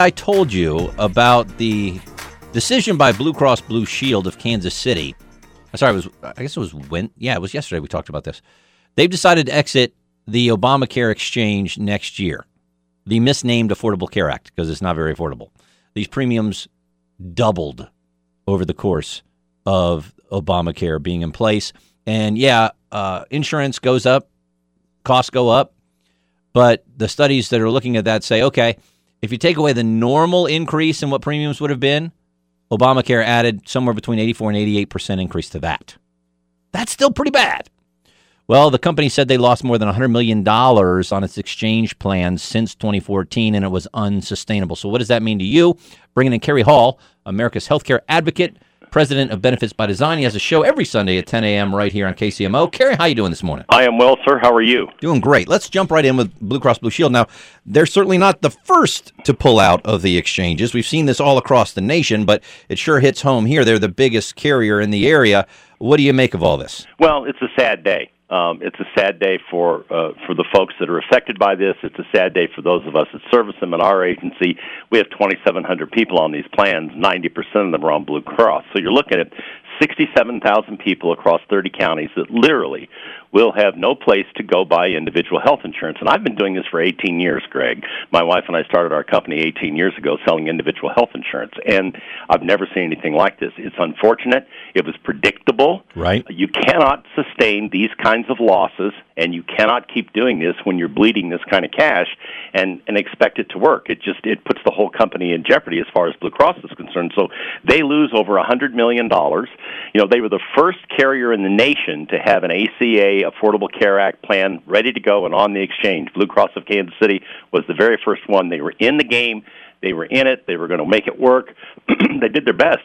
I told you about the decision by Blue Cross Blue Shield of Kansas City. I Sorry, it was I guess it was when yeah, it was yesterday we talked about this. They've decided to exit the Obamacare exchange next year. The misnamed Affordable Care Act because it's not very affordable. These premiums doubled over the course of Obamacare being in place. And yeah, uh, insurance goes up, costs go up, but the studies that are looking at that say, okay, if you take away the normal increase in what premiums would have been, Obamacare added somewhere between 84 and 88 percent increase to that. That's still pretty bad. Well, the company said they lost more than $100 million on its exchange plans since 2014, and it was unsustainable. So, what does that mean to you? Bringing in Cary Hall, America's healthcare advocate, president of Benefits by Design. He has a show every Sunday at 10 a.m. right here on KCMO. Cary, how you doing this morning? I am well, sir. How are you? Doing great. Let's jump right in with Blue Cross Blue Shield. Now, they're certainly not the first to pull out of the exchanges. We've seen this all across the nation, but it sure hits home here. They're the biggest carrier in the area. What do you make of all this? Well, it's a sad day. Um, it's a sad day for uh, for the folks that are affected by this. It's a sad day for those of us that service them in our agency. We have 2,700 people on these plans. 90% of them are on Blue Cross. So you're looking at 67,000 people across 30 counties that literally will have no place to go buy individual health insurance. And I've been doing this for 18 years, Greg. My wife and I started our company 18 years ago selling individual health insurance, and I've never seen anything like this. It's unfortunate. It was predictable. Right. You cannot sustain these kinds of losses, and you cannot keep doing this when you're bleeding this kind of cash and and expect it to work. It just it puts the whole company in jeopardy as far as Blue Cross is concerned. So they lose over a hundred million dollars. You know, they were the first carrier in the nation to have an ACA Affordable Care Act plan ready to go and on the exchange. Blue Cross of Kansas City was the very first one. They were in the game. They were in it. They were going to make it work. they did their best.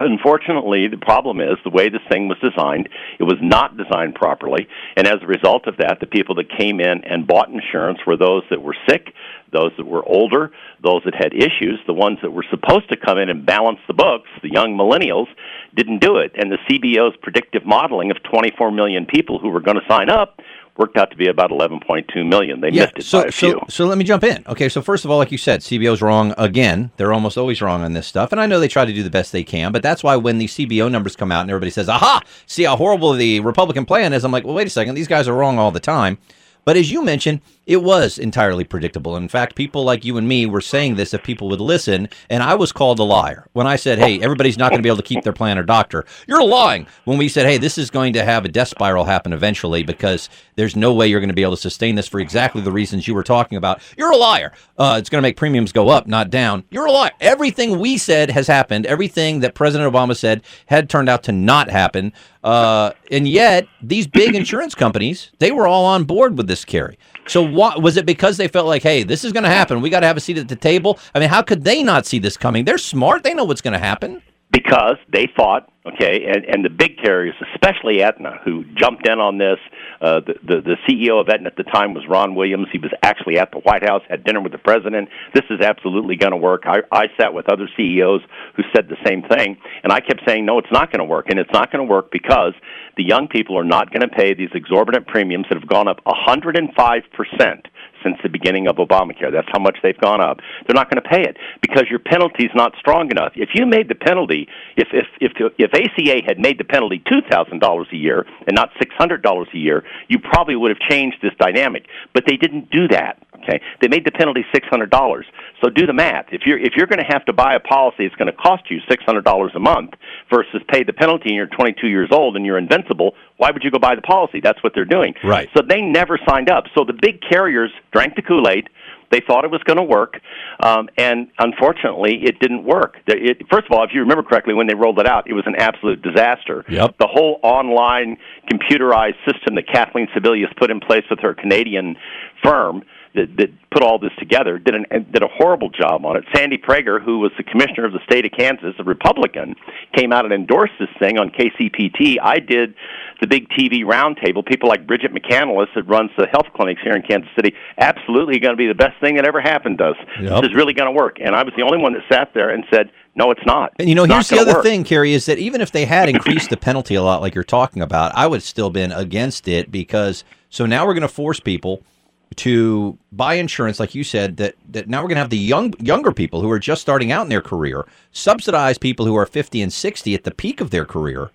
Unfortunately, the problem is the way this thing was designed, it was not designed properly. And as a result of that, the people that came in and bought insurance were those that were sick, those that were older, those that had issues, the ones that were supposed to come in and balance the books, the young millennials, didn't do it. And the CBO's predictive modeling of 24 million people who were going to sign up worked out to be about 11.2 million. They yeah, missed it so, by a so, few. So let me jump in. Okay, so first of all, like you said, CBO's wrong again. They're almost always wrong on this stuff, and I know they try to do the best they can. But that's why when the CBO numbers come out and everybody says, "Aha! See how horrible the Republican plan is," I'm like, "Well, wait a second. These guys are wrong all the time." But as you mentioned, it was entirely predictable. In fact, people like you and me were saying this if people would listen, and I was called a liar when I said, "Hey, everybody's not going to be able to keep their plan or doctor." You're lying. When we said, "Hey, this is going to have a death spiral happen eventually because there's no way you're going to be able to sustain this for exactly the reasons you were talking about," you're a liar. Uh, it's going to make premiums go up, not down. You're a liar. Everything we said has happened. Everything that President Obama said had turned out to not happen. Uh, and yet, these big insurance companies, they were all on board with this Cary. So, was it because they felt like, hey, this is going to happen? We got to have a seat at the table. I mean, how could they not see this coming? They're smart. They know what's going to happen. Because they thought, okay, and, and the big carriers, especially Aetna, who jumped in on this. Uh, the, the the CEO of Aetna at the time was Ron Williams. He was actually at the White House, had dinner with the president. This is absolutely going to work. I, I sat with other CEOs who said the same thing, and I kept saying, no, it's not going to work, and it's not going to work because the young people are not going to pay these exorbitant premiums that have gone up 105 percent since the beginning of Obamacare. That's how much they've gone up. They're not going to pay it because your penalty's not strong enough. If you made the penalty, if if if if ACA had made the penalty two thousand dollars a year and not six hundred dollars a year, you probably would have changed this dynamic. But they didn't do that. Okay, they made the penalty six hundred dollars. So do the math. If you're if you're going to have to buy a policy, it's going to cost you six hundred dollars a month versus pay the penalty and you're 22 years old and you're invincible. Why would you go buy the policy? That's what they're doing. Right. So they never signed up. So the big carriers drank the Kool Aid. They thought it was going to work, um, and unfortunately, it didn't work. It, first of all, if you remember correctly, when they rolled it out, it was an absolute disaster. Yep. The whole online computerized system that Kathleen Sebelius put in place with her Canadian firm that, that put all this together did an did a horrible job on it. Sandy Praeger, who was the commissioner of the state of Kansas, a Republican, came out and endorsed this thing on KCPT. I did the big TV roundtable. People like Bridget McCandless, that runs the health clinics here in Kansas City, absolutely going to be the best thing that ever happened to us. Yep. Is really going to work. And I was the only one that sat there and said, no, it's not. And you know, It's here's the other work. thing, Cary, is that even if they had increased the penalty a lot, like you're talking about, I would have still been against it because so now we're going to force people to buy insurance, like you said, that, that now we're going to have the young younger people who are just starting out in their career subsidize people who are 50 and 60 at the peak of their career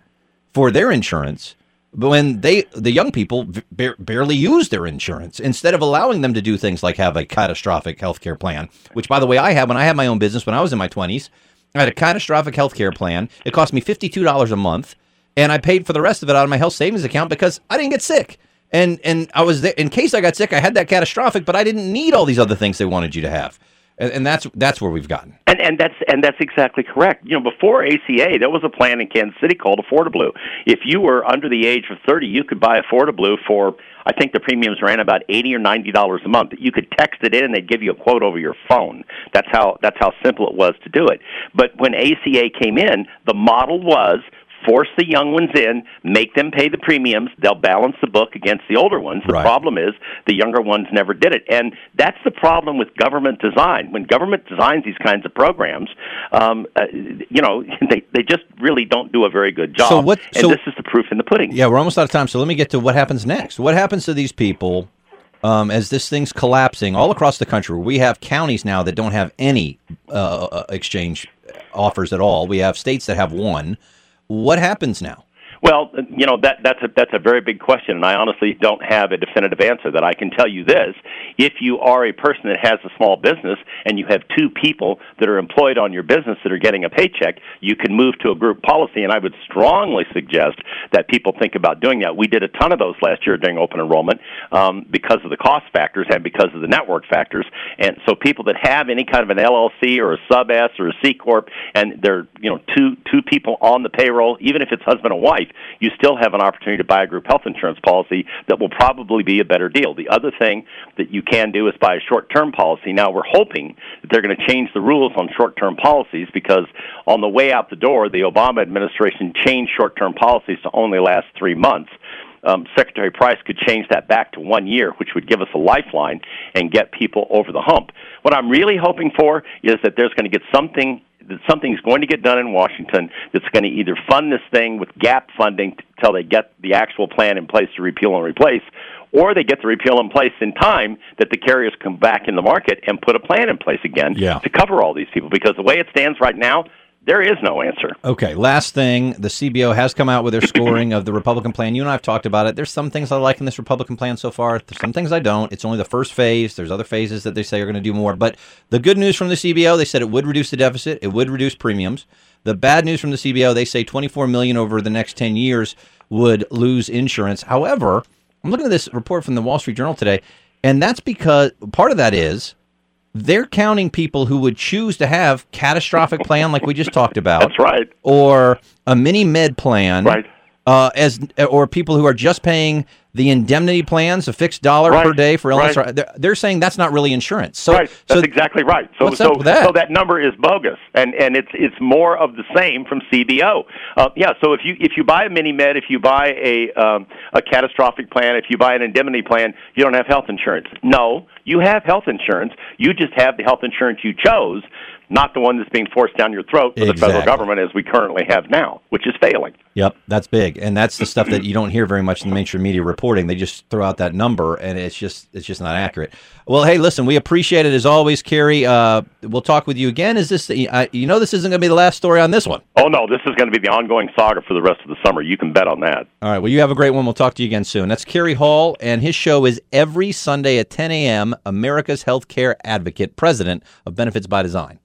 for their insurance when they the young people ba- barely use their insurance. Instead of allowing them to do things like have a catastrophic health care plan which by the way i had when i had my own business when i was in my 20s i had a catastrophic health care plan. It cost me $52 a month and i paid for the rest of it out of my health savings account because i didn't get sick. And and I was there in case I got sick. I had that catastrophic, but I didn't need all these other things they wanted you to have, and, and that's that's where we've gotten. And and that's and that's exactly correct. You know, before ACA, there was a plan in Kansas City called Affordable. If you were under the age of thirty, you could buy Affordable for I think the premiums ran about eighty or ninety dollars a month. You could text it in, and they'd give you a quote over your phone. That's how that's how simple it was to do it. But when ACA came in, the model was force the young ones in, make them pay the premiums. They'll balance the book against the older ones. The Right. problem is the younger ones never did it, and that's the problem with government design. When government designs these kinds of programs, um, uh, you know, they they just really don't do a very good job. So what- and so- this is the proof in the pudding. Yeah, we're almost out of time. So let me get to what happens next. What happens to these people um, as this thing's collapsing all across the country? We have counties now that don't have any uh, uh, exchange offers at all. We have states that have one. What happens now? Well, you know that that's a that's a very big question, and I honestly don't have a definitive answer. That I can tell you this: if you are a person that has a small business and you have two people that are employed on your business that are getting a paycheck, you can move to a group policy. And I would strongly suggest that people think about doing that. We did a ton of those last year during open enrollment um, because of the cost factors and because of the network factors. And so, people that have any kind of an LLC or a sub S or a C corp, and they're you know two two people on the payroll, even if it's husband and wife you still have an opportunity to buy a group health insurance policy that will probably be a better deal. The other thing that you can do is buy a short term policy. Now, we're hoping that they're going to change the rules on short term policies because on the way out the door, the Obama administration changed short term policies to only last three months. Um, Secretary Price could change that back to one year, which would give us a lifeline and get people over the hump. What I'm really hoping for is that there's going to get something that something's going to get done in Washington that's going to either fund this thing with gap funding until they get the actual plan in place to repeal and replace, or they get the repeal in place in time that the carriers come back in the market and put a plan in place again Yeah. to cover all these people. Because the way it stands right now, there is no answer. Okay, last thing. The CBO has come out with their scoring of the Republican plan. You and I have talked about it. There's some things I like in this Republican plan so far. There's some things I don't. It's only the first phase. There's other phases that they say are going to do more. But the good news from the CBO, they said it would reduce the deficit. It would reduce premiums. The bad news from the CBO, they say 24 million over the next 10 years would lose insurance. However, I'm looking at this report from the Wall Street Journal today, and that's because part of that is they're counting people who would choose to have catastrophic plan like we just talked about That's right. or a mini med plan, Right. Uh, as or people who are just paying the indemnity plans, a fixed dollar Right. per day for illness. Right. They're, they're saying that's not really insurance. So, right. That's so exactly right. So, so, that? so that number is bogus, and and it's it's more of the same from CBO. Uh, yeah. So if you if you buy a mini med, if you buy a um, a catastrophic plan, if you buy an indemnity plan, you don't have health insurance. No, you have health insurance. You just have the health insurance you chose, not the one that's being forced down your throat by the federal government as we currently have now, which is failing. Yep, that's big, and that's the stuff that you don't hear very much in the mainstream media reporting. They just throw out that number, and it's just it's just not accurate. Well, hey, listen, we appreciate it as always, Cary. Uh, we'll talk with you again. Is this I, you know this isn't going to be the last story on this one? Oh no, this is going to be the ongoing saga for the rest of the summer. You can bet on that. All right. Well, you have a great one. We'll talk to you again soon. That's Cary Hall, and his show is every Sunday at 10 a.m. America's Healthcare Advocate, president of Benefits by Design.